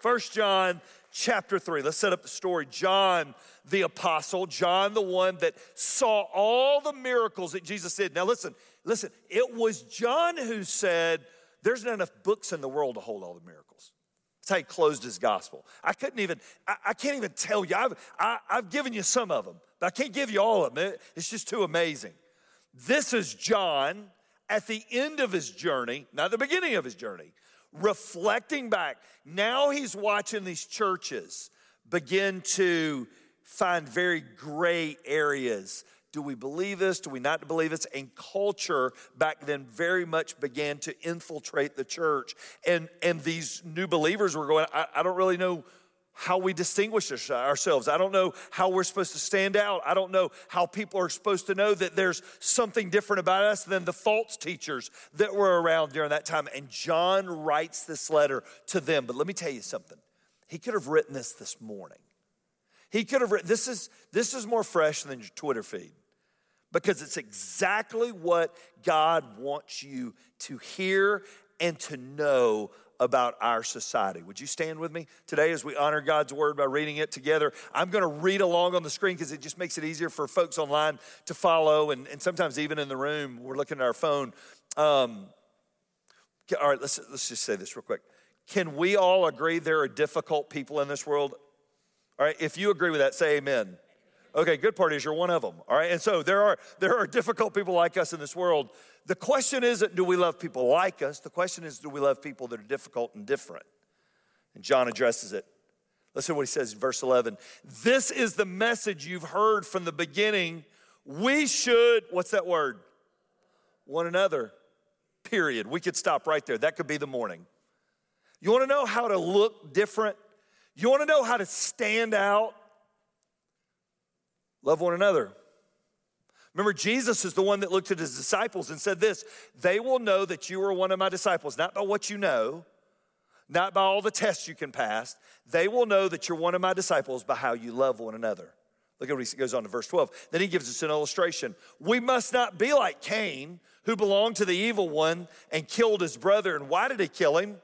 First John chapter 3. Let's set up the story. John the apostle, John the one that saw all the miracles that Jesus did. Now listen, listen, it was John who said, There's not enough books in the world to hold all the miracles. That's how he closed his gospel. I couldn't even, I, I can't even tell you. I've, I, i have given you some of them, but I can't give you all of them. It, it's just too amazing. This is John at the end of his journey, not the beginning of his journey, reflecting back. Now he's watching these churches begin to find very gray areas. Do we believe this? Do we not believe this? And culture back then very much began to infiltrate the church. And, and these new believers were going, I, I don't really know how we distinguish ourselves. I don't know how we're supposed to stand out. I don't know how people are supposed to know that there's something different about us than the false teachers that were around during that time. And John writes this letter to them. But let me tell you something. He could have written this this morning. He could have written this is this is more fresh than your Twitter feed because it's exactly what God wants you to hear and to know about our society. Would you stand with me today as we honor God's word by reading it together? I'm going to read along on the screen because it just makes it easier for folks online to follow, and, and sometimes even in the room, we're looking at our phone. Um, all right, let's, let's just say this real quick. Can we all agree there are difficult people in this world? All right, if you agree with that, say amen. Okay, good part is you're one of them. All right, and so there are there are difficult people like us in this world. The question isn't do we love people like us? The question is do we love people that are difficult and different? And John addresses it. Listen to what he says in verse 11. This is the message you've heard from the beginning. We should, what's that word? One another. Period. We could stop right there. That could be the morning. You want to know how to look different? You want to know how to stand out? Love one another. Remember, Jesus is the one that looked at his disciples and said this They will know that you are one of my disciples, not by what you know, not by all the tests you can pass. They will know that you're one of my disciples by how you love one another. Look at what he goes on to verse 12. Then he gives us an illustration. We must not be like Cain, who belonged to the evil one and killed his brother. And why did he kill him?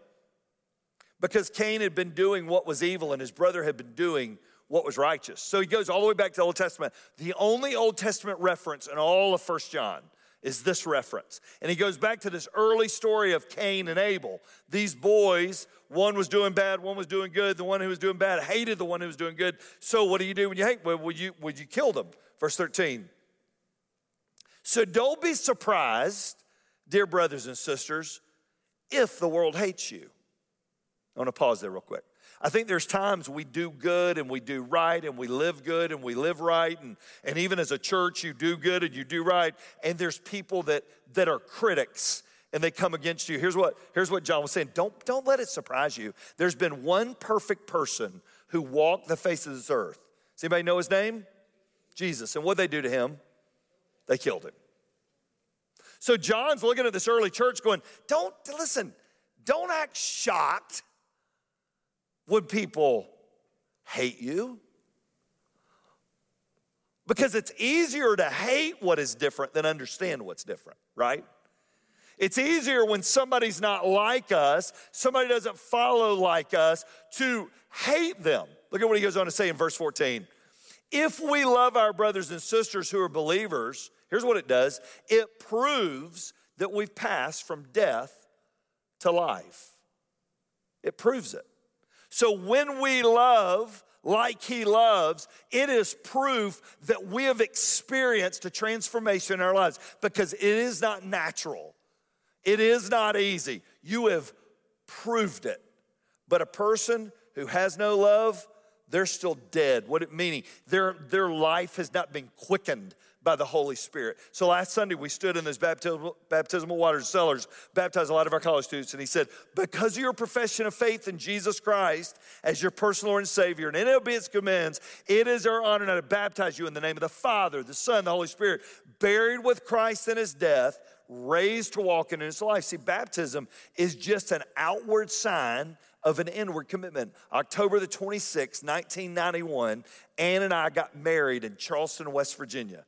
Because Cain had been doing what was evil and his brother had been doing what was righteous. So he goes all the way back to the Old Testament. The only Old Testament reference in all of First John is this reference. And he goes back to this early story of Cain and Abel. These boys, one was doing bad, one was doing good. The one who was doing bad hated the one who was doing good. So what do you do when you hate? Well, would you, would you kill them? Verse 13. So don't be surprised, dear brothers and sisters, if the world hates you. I want to pause there real quick. I think there's times we do good and we do right and we live good and we live right. And, and even as a church, you do good and you do right. And there's people that, that are critics and they come against you. Here's what, here's what John was saying don't, don't let it surprise you. There's been one perfect person who walked the face of this earth. Does anybody know his name? Jesus. And what they do to him? They killed him. So John's looking at this early church going, don't, listen, don't act shocked when people hate you. Because it's easier to hate what is different than understand what's different, right? It's easier when somebody's not like us, somebody doesn't follow like us, to hate them. Look at what he goes on to say in verse 14. If we love our brothers and sisters who are believers, here's what it does it proves that we've passed from death to life. It proves it. So when we love like he loves, it is proof that we have experienced a transformation in our lives because it is not natural. It is not easy. You have proved it. But a person who has no love, they're still dead. What it meaning? Their, their life has not been quickened by the Holy Spirit. So last Sunday, we stood in those baptismal, baptismal waters Sellers, baptized a lot of our college students, and he said, Because of your profession of faith in Jesus Christ as your personal Lord and Savior, and in obedience commands, it is our honor now to baptize you in the name of the Father, the Son, the Holy Spirit, buried with Christ in his death, raised to walk in his life. See, baptism is just an outward sign of an inward commitment. October the 26th, 1991, Ann and I got married in Charleston, West Virginia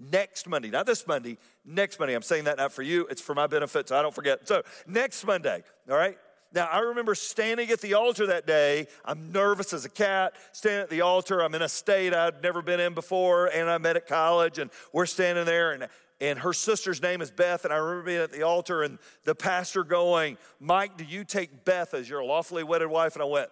next Monday, not this Monday, next Monday. I'm saying that not for you, it's for my benefit, so I don't forget. So, next Monday, all right? Now, I remember standing at the altar that day. I'm nervous as a cat, standing at the altar. I'm in a state I'd never been in before, and I met at college, and we're standing there, and and her sister's name is Beth. And I remember being at the altar and the pastor going, Mike, do you take Beth as your lawfully wedded wife? And I went,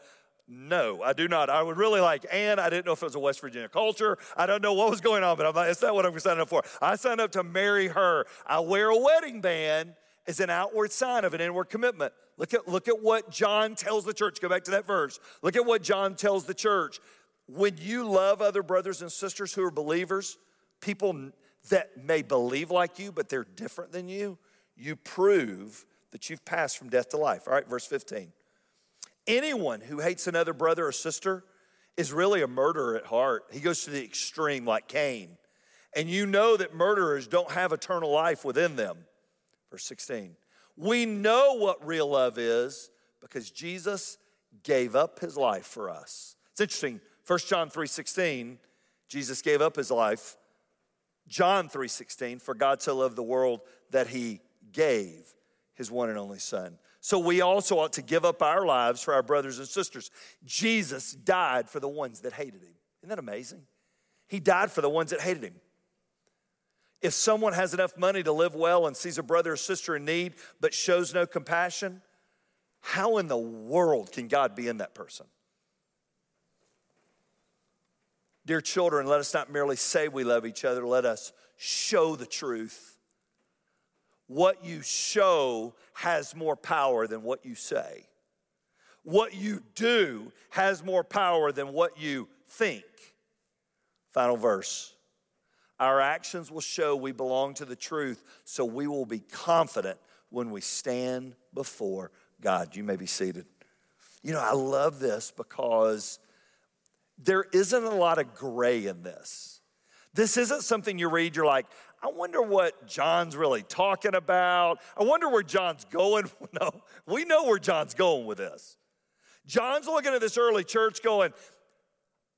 no, I do not. I would really like Ann. I didn't know if it was a West Virginia culture. I don't know what was going on, but I'm like, it's not what I'm signing up for. I signed up to marry her. I wear a wedding band as an outward sign of an inward commitment. Look at, look at what John tells the church. Go back to that verse. Look at what John tells the church. When you love other brothers and sisters who are believers, people that may believe like you, but they're different than you, you prove that you've passed from death to life. All right, verse 15. Anyone who hates another brother or sister is really a murderer at heart. He goes to the extreme, like Cain. And you know that murderers don't have eternal life within them. Verse 16. We know what real love is because Jesus gave up his life for us. It's interesting. 1 John 3:16, Jesus gave up his life. John 3:16, for God so loved the world that he gave his one and only son. So we also ought to give up our lives for our brothers and sisters. Jesus died for the ones that hated him. Isn't that amazing? He died for the ones that hated him. If someone has enough money to live well and sees a brother or sister in need but shows no compassion, how in the world can God be in that person? Dear children, let us not merely say we love each other, let us show the truth what you show has more power than what you say. What you do has more power than what you think. Final verse. Our actions will show we belong to the truth, so we will be confident when we stand before God. You may be seated. You know, I love this because there isn't a lot of gray in this. This isn't something you read, you're like, I wonder what John's really talking about. I wonder where John's going. No, we know where John's going with this. John's looking at this early church going,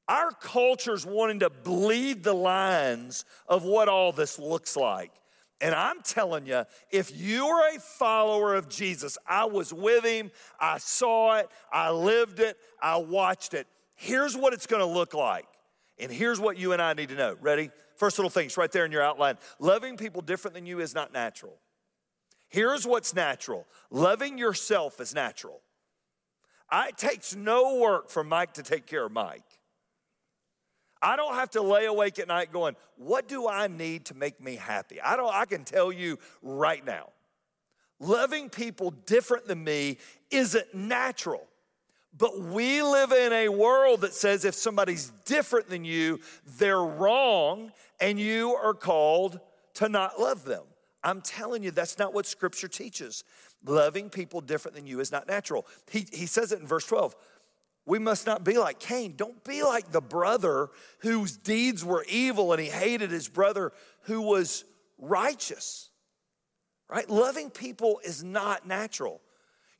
our culture's wanting to bleed the lines of what all this looks like. And I'm telling you, if you're a follower of Jesus, I was with him, I saw it, I lived it, I watched it. Here's what it's gonna look like. And here's what you and I need to know. Ready? First little things right there in your outline. Loving people different than you is not natural. Here's what's natural loving yourself is natural. it takes no work for Mike to take care of Mike. I don't have to lay awake at night going, what do I need to make me happy? I don't I can tell you right now. Loving people different than me isn't natural. But we live in a world that says if somebody's different than you, they're wrong and you are called to not love them. I'm telling you, that's not what scripture teaches. Loving people different than you is not natural. He, he says it in verse 12. We must not be like Cain. Don't be like the brother whose deeds were evil and he hated his brother who was righteous. Right? Loving people is not natural.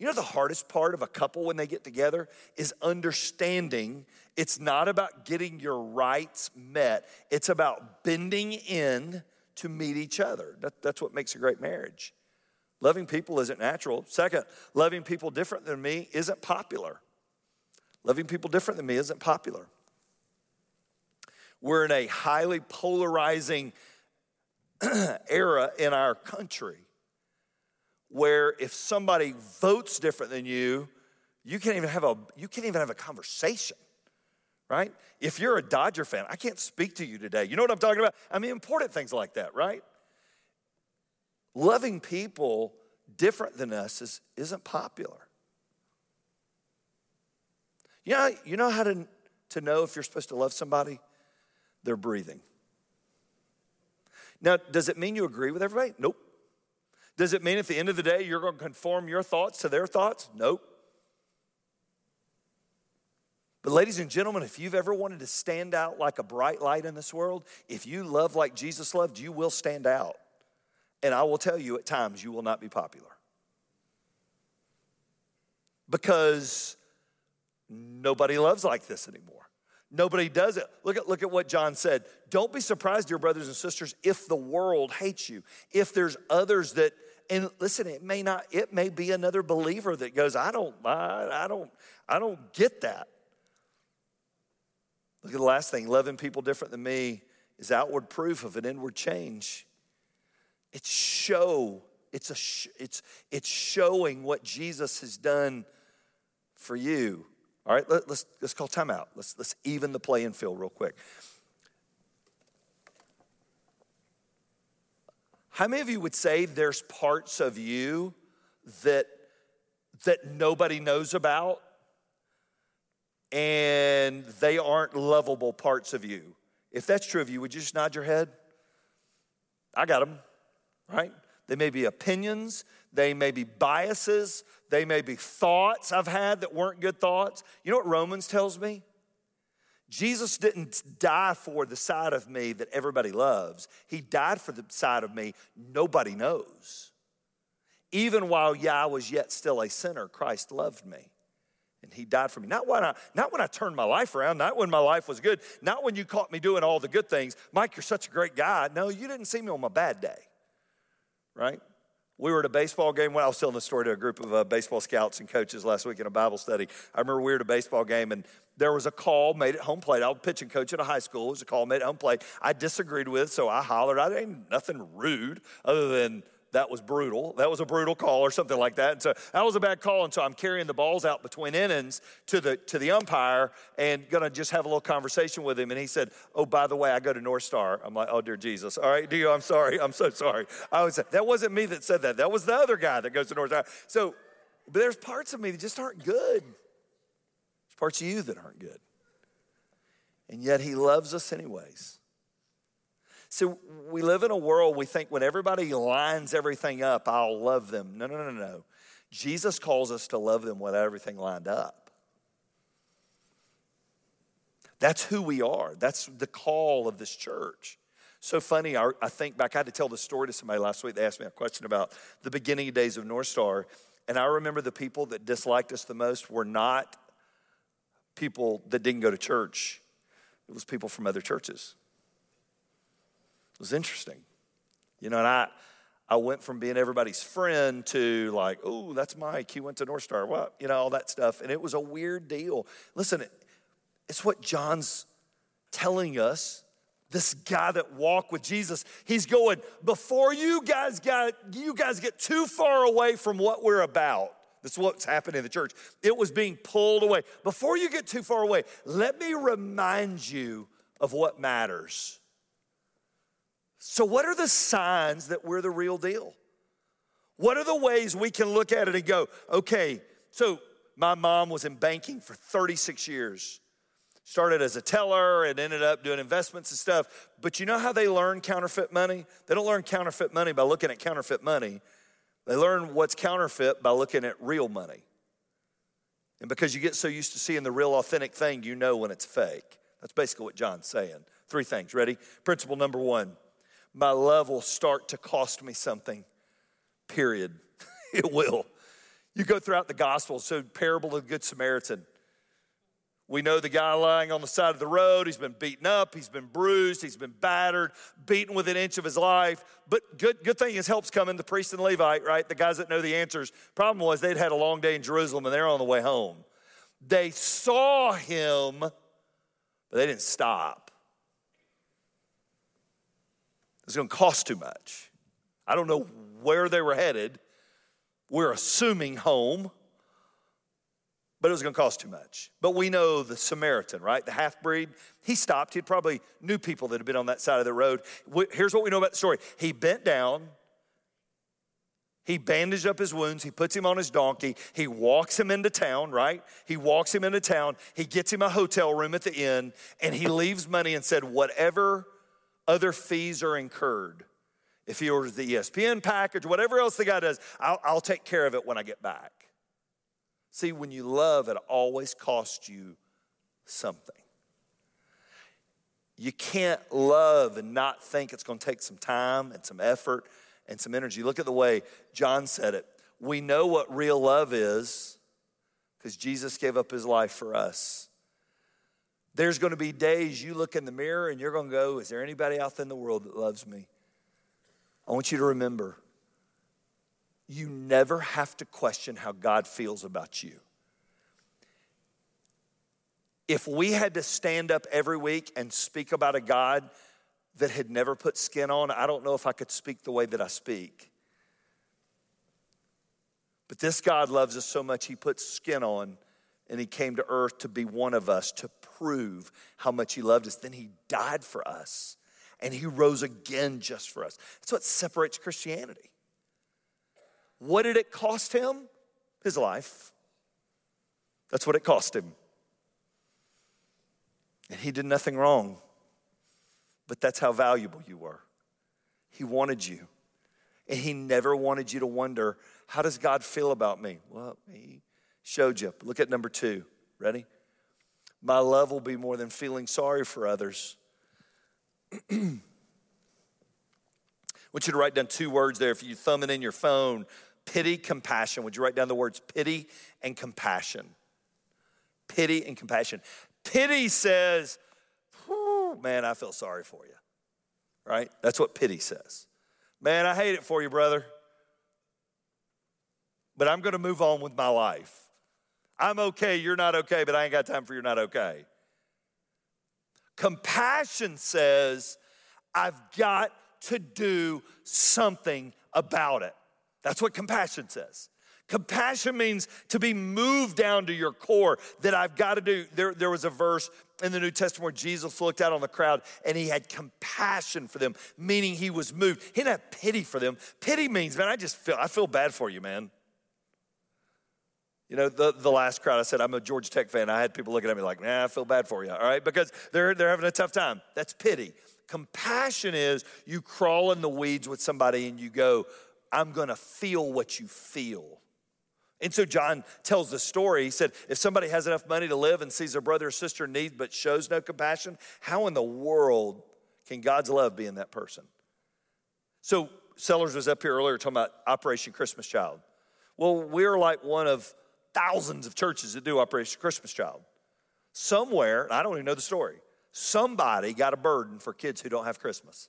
You know, the hardest part of a couple when they get together is understanding it's not about getting your rights met, it's about bending in to meet each other. That, that's what makes a great marriage. Loving people isn't natural. Second, loving people different than me isn't popular. Loving people different than me isn't popular. We're in a highly polarizing era in our country where if somebody votes different than you, you can't even have a you can't even have a conversation. Right? If you're a Dodger fan, I can't speak to you today. You know what I'm talking about? I mean important things like that, right? Loving people different than us is, isn't popular. You know, you know how to, to know if you're supposed to love somebody? They're breathing. Now, does it mean you agree with everybody? Nope. Does it mean at the end of the day you're going to conform your thoughts to their thoughts? Nope. But, ladies and gentlemen, if you've ever wanted to stand out like a bright light in this world, if you love like Jesus loved, you will stand out. And I will tell you, at times, you will not be popular. Because nobody loves like this anymore. Nobody does it. Look at, look at what John said. Don't be surprised, dear brothers and sisters, if the world hates you, if there's others that And listen, it may not, it may be another believer that goes, I don't, I, I don't, I don't get that. Look at the last thing loving people different than me is outward proof of an inward change. It's show. It's, a it's, it's showing what Jesus has done for you. All right, let, let's, let's call timeout. Let's, let's even the playing field real quick. How many of you would say there's parts of you that, that nobody knows about and they aren't lovable parts of you? If that's true of you, would you just nod your head? I got them, right? They may be opinions, they may be biases, they may be thoughts I've had that weren't good thoughts. You know what Romans tells me? Jesus didn't die for the side of me that everybody loves. He died for the side of me nobody knows. Even while I was yet still a sinner, Christ loved me. And he died for me. Not when I, not when I turned my life around, not when my life was good, not when you caught me doing all the good things. Mike, you're such a great guy. No, you didn't see me on my bad day. Right? We were at a baseball game. Well, I was telling the story to a group of uh, baseball scouts and coaches last week in a Bible study. I remember we were at a baseball game and there was a call made at home plate. I was pitching coach at a high school. It was a call made at home plate. I disagreed with, so I hollered. I didn't nothing rude other than that was brutal. That was a brutal call or something like that. And so that was a bad call. And so I'm carrying the balls out between innings to the to the umpire and gonna just have a little conversation with him. And he said, Oh, by the way, I go to North Star. I'm like, Oh dear Jesus. All right, dear, I'm sorry. I'm so sorry. I was that wasn't me that said that. That was the other guy that goes to North Star. So but there's parts of me that just aren't good. There's parts of you that aren't good. And yet he loves us anyways. So we live in a world we think when everybody lines everything up, I'll love them. No, no, no, no. Jesus calls us to love them with everything lined up. That's who we are. That's the call of this church. So funny, I, think back, I had to tell the story to somebody last week. They asked me a question about the beginning days of North Star. And I remember the people that disliked us the most were not people that didn't go to church, it was people from other churches. It was interesting. You know, and I, I went from being everybody's friend to like, oh, that's Mike. He went to North Star. What? You know, all that stuff. And it was a weird deal. Listen, it's what John's telling us. This guy that walked with Jesus, he's going, before you guys got you guys get too far away from what we're about. This is what's happening in the church. It was being pulled away. Before you get too far away, let me remind you of what matters. So, what are the signs that we're the real deal? What are the ways we can look at it and go, okay, so my mom was in banking for 36 years. Started as a teller and ended up doing investments and stuff. But you know how they learn counterfeit money? They don't learn counterfeit money by looking at counterfeit money. They learn what's counterfeit by looking at real money. And because you get so used to seeing the real authentic thing, you know when it's fake. That's basically what John's saying. Three things. Ready? Principle number one my love will start to cost me something. Period. it will. You go throughout the gospel, so parable of the Good Samaritan. We know the guy lying on the side of the road. He's been beaten up, he's been bruised, he's been battered, beaten with an inch of his life. But good, good thing his help's coming, the priest and the Levite, right? The guys that know the answers. Problem was they'd had a long day in Jerusalem and they're on the way home. They saw him, but they didn't stop. It's going to cost too much. I don't know where they were headed. We're assuming home, but it was going to cost too much. But we know the Samaritan, right? The half breed. He stopped. He probably knew people that had been on that side of the road. Here's what we know about the story he bent down. He bandaged up his wounds. He puts him on his donkey. He walks him into town, right? He walks him into town. He gets him a hotel room at the inn, and he leaves money and said, Whatever other fees are incurred. If he orders the ESPN package, whatever else the guy does, I'll, I'll take care of it when I get back. See, when you love, it always costs you something. You can't love and not think it's going to take some time and some effort and some energy. Look at the way John said it. We know what real love is because Jesus gave up his life for us. There's going to be days you look in the mirror and you're going to go, Is there anybody out there in the world that loves me? I want you to remember you never have to question how God feels about you. If we had to stand up every week and speak about a God that had never put skin on, I don't know if I could speak the way that I speak. But this God loves us so much, He puts skin on and He came to earth to be one of us, to prove how much He loved us. Then He died for us and He rose again just for us. That's what separates Christianity. What did it cost Him? His life. That's what it cost Him. And He did nothing wrong but that's how valuable you were. He wanted you. And He never wanted you to wonder, how does God feel about me? Well, He showed you. Look at number two. Ready? My love will be more than feeling sorry for others. I want you to write down two words there. If you thumb it in your phone, pity, compassion. Would you write down the words pity and compassion? Pity and compassion. Pity says, man, I feel sorry for you. Right? That's what pity says. Man, I hate it for you, brother. But I'm going to move on with my life. I'm okay, you're not okay, but I ain't got time for you're not okay. Compassion says, I've got to do something about it. That's what compassion says. Compassion means to be moved down to your core that I've got to do. There, there was a verse in the New Testament where Jesus looked out on the crowd and he had compassion for them, meaning he was moved. He didn't have pity for them. Pity means, man, I just feel, I feel bad for you, man. You know, the, the last crowd, I said, I'm a Georgia Tech fan. I had people looking at me like, nah, I feel bad for you, all right? Because they're, they're having a tough time. That's pity. Compassion is you crawl in the weeds with somebody and you go, I'm gonna feel what you feel. And so John tells the story. He said, if somebody has enough money to live and sees a brother or sister in need but shows no compassion, how in the world can God's love be in that person? So Sellers was up here earlier talking about Operation Christmas Child. Well, we're like one of thousands of churches that do Operation Christmas Child. Somewhere, I don't even know the story, somebody got a burden for kids who don't have Christmas.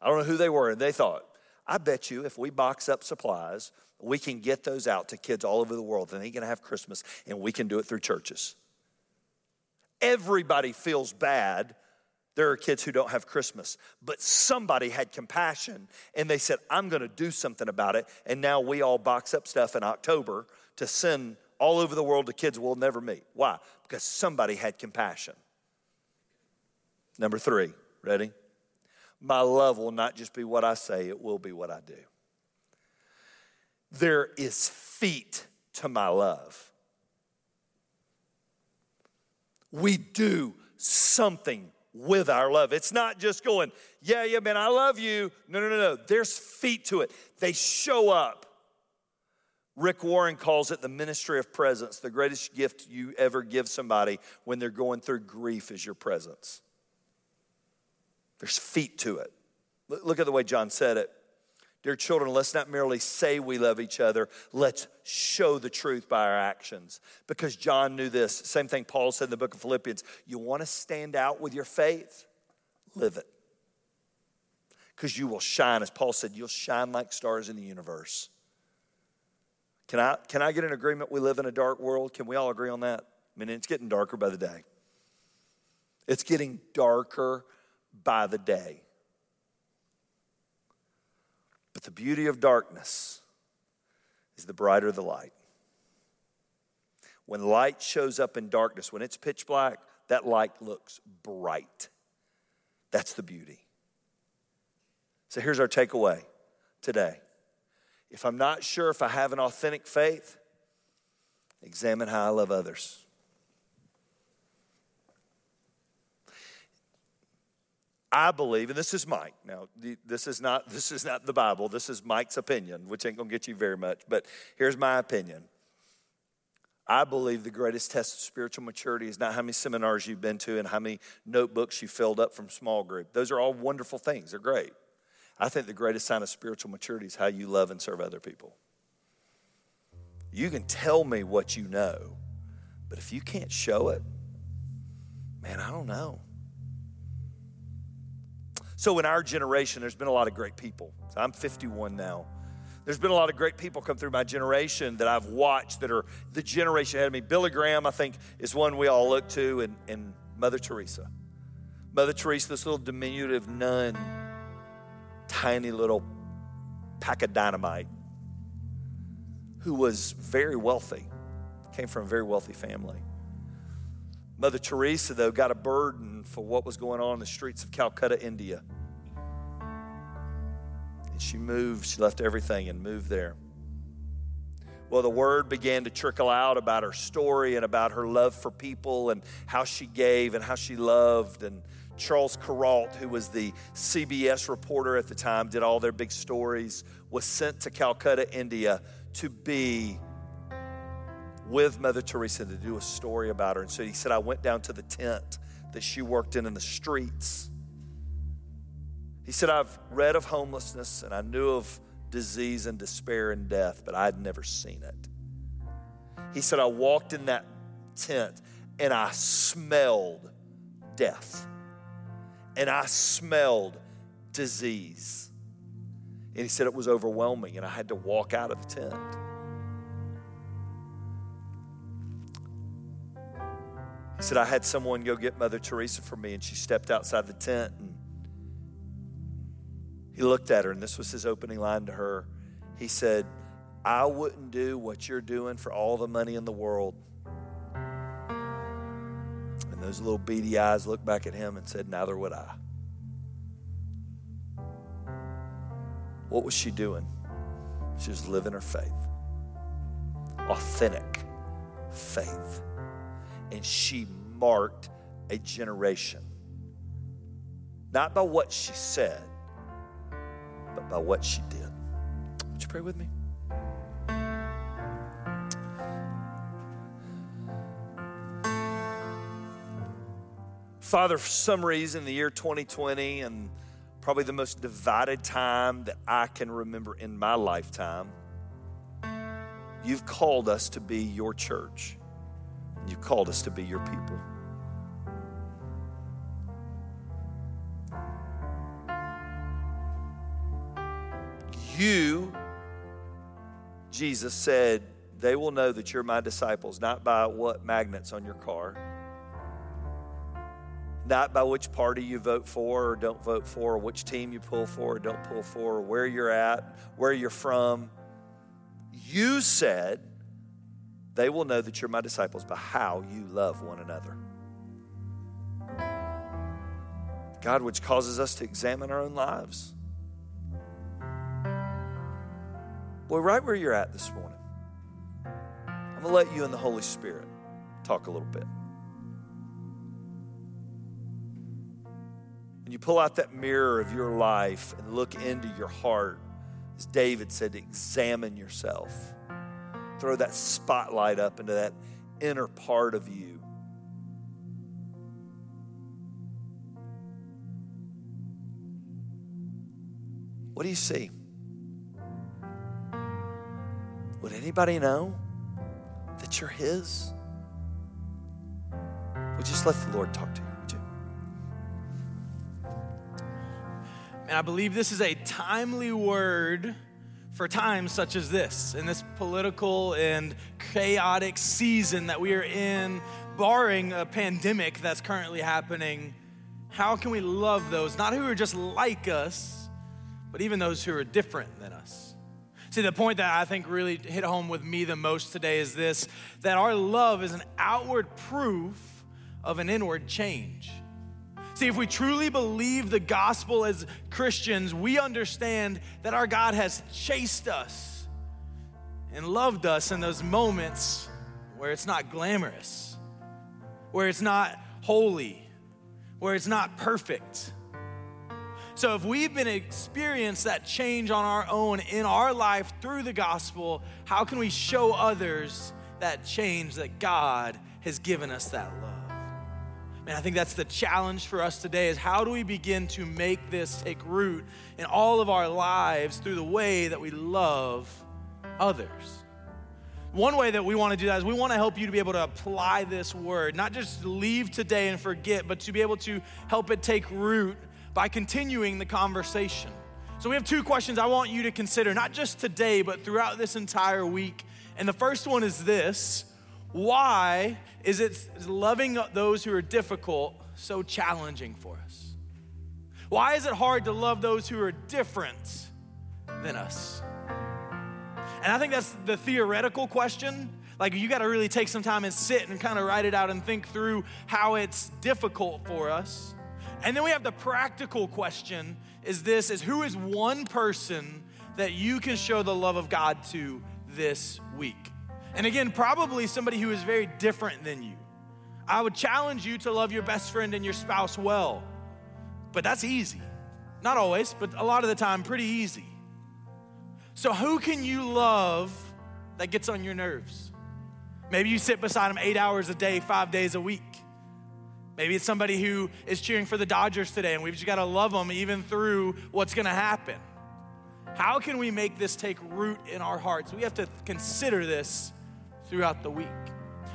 I don't know who they were, and they thought, I bet you if we box up supplies, we can get those out to kids all over the world and they're gonna have Christmas and we can do it through churches. Everybody feels bad. There are kids who don't have Christmas, but somebody had compassion and they said, I'm gonna do something about it. And now we all box up stuff in October to send all over the world to kids we'll never meet. Why? Because somebody had compassion. Number three, ready? My love will not just be what I say, it will be what I do. There is feet to my love. We do something with our love. It's not just going, yeah, yeah, man, I love you. No, no, no, no. There's feet to it. They show up. Rick Warren calls it the ministry of presence. The greatest gift you ever give somebody when they're going through grief is your presence. There's feet to it. Look at the way John said it. Dear children, let's not merely say we love each other, let's show the truth by our actions. Because John knew this. Same thing Paul said in the book of Philippians. You want to stand out with your faith? Live it. Because you will shine, as Paul said, you'll shine like stars in the universe. Can I, can I get an agreement we live in a dark world? Can we all agree on that? I mean, it's getting darker by the day. It's getting darker by the day. But the beauty of darkness is the brighter the light. When light shows up in darkness, when it's pitch black, that light looks bright. That's the beauty. So here's our takeaway today. If I'm not sure if I have an authentic faith, examine how I love others. I believe, and this is Mike. Now, this is not this is not the Bible. This is Mike's opinion, which ain't gonna get you very much. But here's my opinion. I believe the greatest test of spiritual maturity is not how many seminars you've been to and how many notebooks you filled up from small group. Those are all wonderful things. They're great. I think the greatest sign of spiritual maturity is how you love and serve other people. You can tell me what you know, but if you can't show it, man, I don't know. So, in our generation, there's been a lot of great people. So I'm 51 now. There's been a lot of great people come through my generation that I've watched that are the generation ahead of me. Billy Graham, I think, is one we all look to, and, and Mother Teresa. Mother Teresa, this little diminutive nun, tiny little pack of dynamite, who was very wealthy, came from a very wealthy family. Mother Teresa, though, got a burden for what was going on in the streets of Calcutta, India. And she moved, she left everything and moved there. Well, the word began to trickle out about her story and about her love for people and how she gave and how she loved. And Charles Kuralt, who was the CBS reporter at the time, did all their big stories, was sent to Calcutta, India to be with Mother Teresa to do a story about her. And so he said, I went down to the tent that she worked in in the streets he said, I've read of homelessness and I knew of disease and despair and death, but I'd never seen it. He said, I walked in that tent and I smelled death and I smelled disease. And he said it was overwhelming and I had to walk out of the tent. He said, I had someone go get Mother Teresa for me, and she stepped outside the tent and he looked at her, and this was his opening line to her. He said, I wouldn't do what you're doing for all the money in the world. Those little beady eyes looked back at him and said, Neither would I. What was she doing? She was living her faith, authentic faith. And she marked a generation, not by what she said but by what she did. Would you pray with me? Father, for some reason, the year 2020 and probably the most divided time that I can remember in my lifetime, you've called us to be your church. You've called us to be your people. You, Jesus said, they will know that you're my disciples, not by what magnets on your car, not by which party you vote for or don't vote for, or which team you pull for or don't pull for, or where you're at, where you're from. You said, they will know that you're my disciples by how you love one another. God, which causes us to examine our own lives. Boy, right where you're at this morning, I'm going to let you and the Holy Spirit talk a little bit. And you pull out that mirror of your life and look into your heart, as David said, examine yourself. Throw that spotlight up into that inner part of you. What do you see? Would anybody know that you're His? Would just let the Lord talk to you? And I believe this is a timely word for times such as this, in this political and chaotic season that we are in, barring a pandemic that's currently happening. How can we love those, not who are just like us, but even those who are different than us? See, the point that I think really hit home with me the most today is this that our love is an outward proof of an inward change. See, if we truly believe the gospel as Christians, we understand that our God has chased us and loved us in those moments where it's not glamorous, where it's not holy, where it's not perfect so if we've been experienced that change on our own in our life through the gospel, how can we show others that change that God has given us that love? Man, I think that's the challenge for us today is how do we begin to make this take root in all of our lives through the way that we love others? One way that we want to do that is we want to help you to be able to apply this word, not just leave today and forget, but to be able to help it take root by continuing the conversation. So we have two questions I want you to consider, not just today, but throughout this entire week. And the first one is this Why is it loving those who are difficult so challenging for us? Why is it hard to love those who are different than us? And I think that's the theoretical question. Like, you got to really take some time and sit and kind of write it out and think through how it's difficult for us. And then we have the practical question is this is who is one person that you can show the love of God to this week? And again, probably somebody who is very different than you. I would challenge you to love your best friend and your spouse well. But that's easy. Not always, but a lot of the time, pretty easy. So, who can you love that gets on your nerves? Maybe you sit beside them eight hours a day, five days a week. Maybe it's somebody who is cheering for the Dodgers today, and we've just got to love them even through what's going to happen. How can we make this take root in our hearts? We have to consider this throughout the week.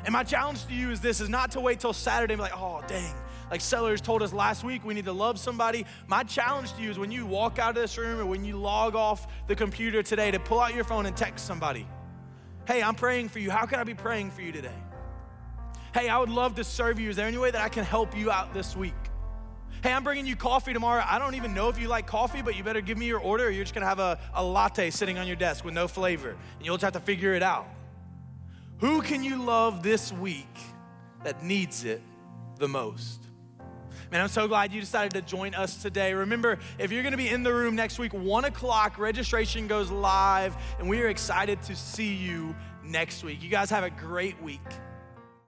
And my challenge to you is this is not to wait till Saturday and be like, oh, dang, like Sellers told us last week, we need to love somebody. My challenge to you is when you walk out of this room or when you log off the computer today to pull out your phone and text somebody. Hey, I'm praying for you. How can I be praying for you today? Hey, I would love to serve you. Is there any way that I can help you out this week? Hey, I'm bringing you coffee tomorrow. I don't even know if you like coffee, but you better give me your order or you're just gonna have a, a latte sitting on your desk with no flavor. And you'll just have to figure it out. Who can you love this week that needs it the most? Man, I'm so glad you decided to join us today. Remember, if you're gonna be in the room next week, one o'clock, registration goes live, and we are excited to see you next week. You guys have a great week.